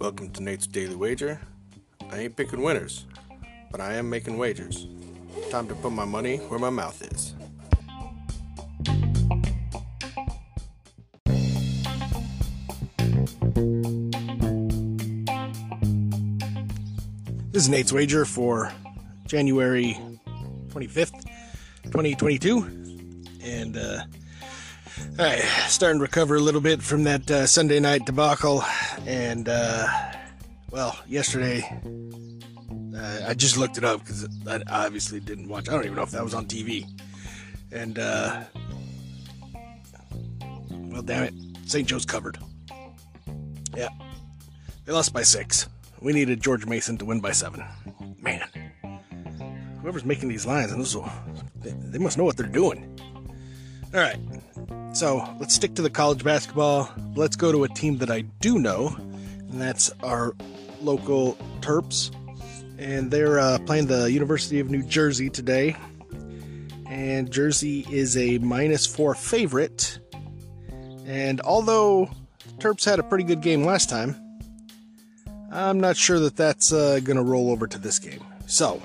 Welcome to Nate's Daily Wager. I ain't picking winners, but I am making wagers. Time to put my money where my mouth is. This is Nate's Wager for January 25th, 2022. And, uh, all right, starting to recover a little bit from that uh, Sunday night debacle. And, uh, well, yesterday, uh, I just looked it up because I obviously didn't watch. I don't even know if that was on TV. And, uh, well, damn it. St. Joe's covered. Yeah. They lost by six. We needed George Mason to win by seven. Man. Whoever's making these lines, and this will, they, they must know what they're doing. All right. So let's stick to the college basketball. Let's go to a team that I do know, and that's our local Terps. And they're uh, playing the University of New Jersey today. And Jersey is a minus four favorite. And although Terps had a pretty good game last time, I'm not sure that that's uh, going to roll over to this game. So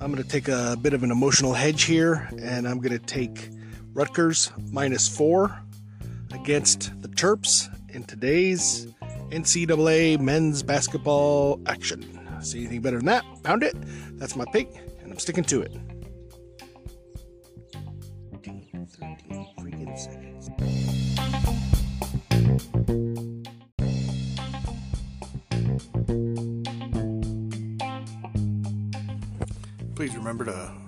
I'm going to take a bit of an emotional hedge here, and I'm going to take Rutgers minus four against the Terps in today's NCAA men's basketball action. See anything better than that? Pound it. That's my pick, and I'm sticking to it. 13 freaking seconds. Please remember to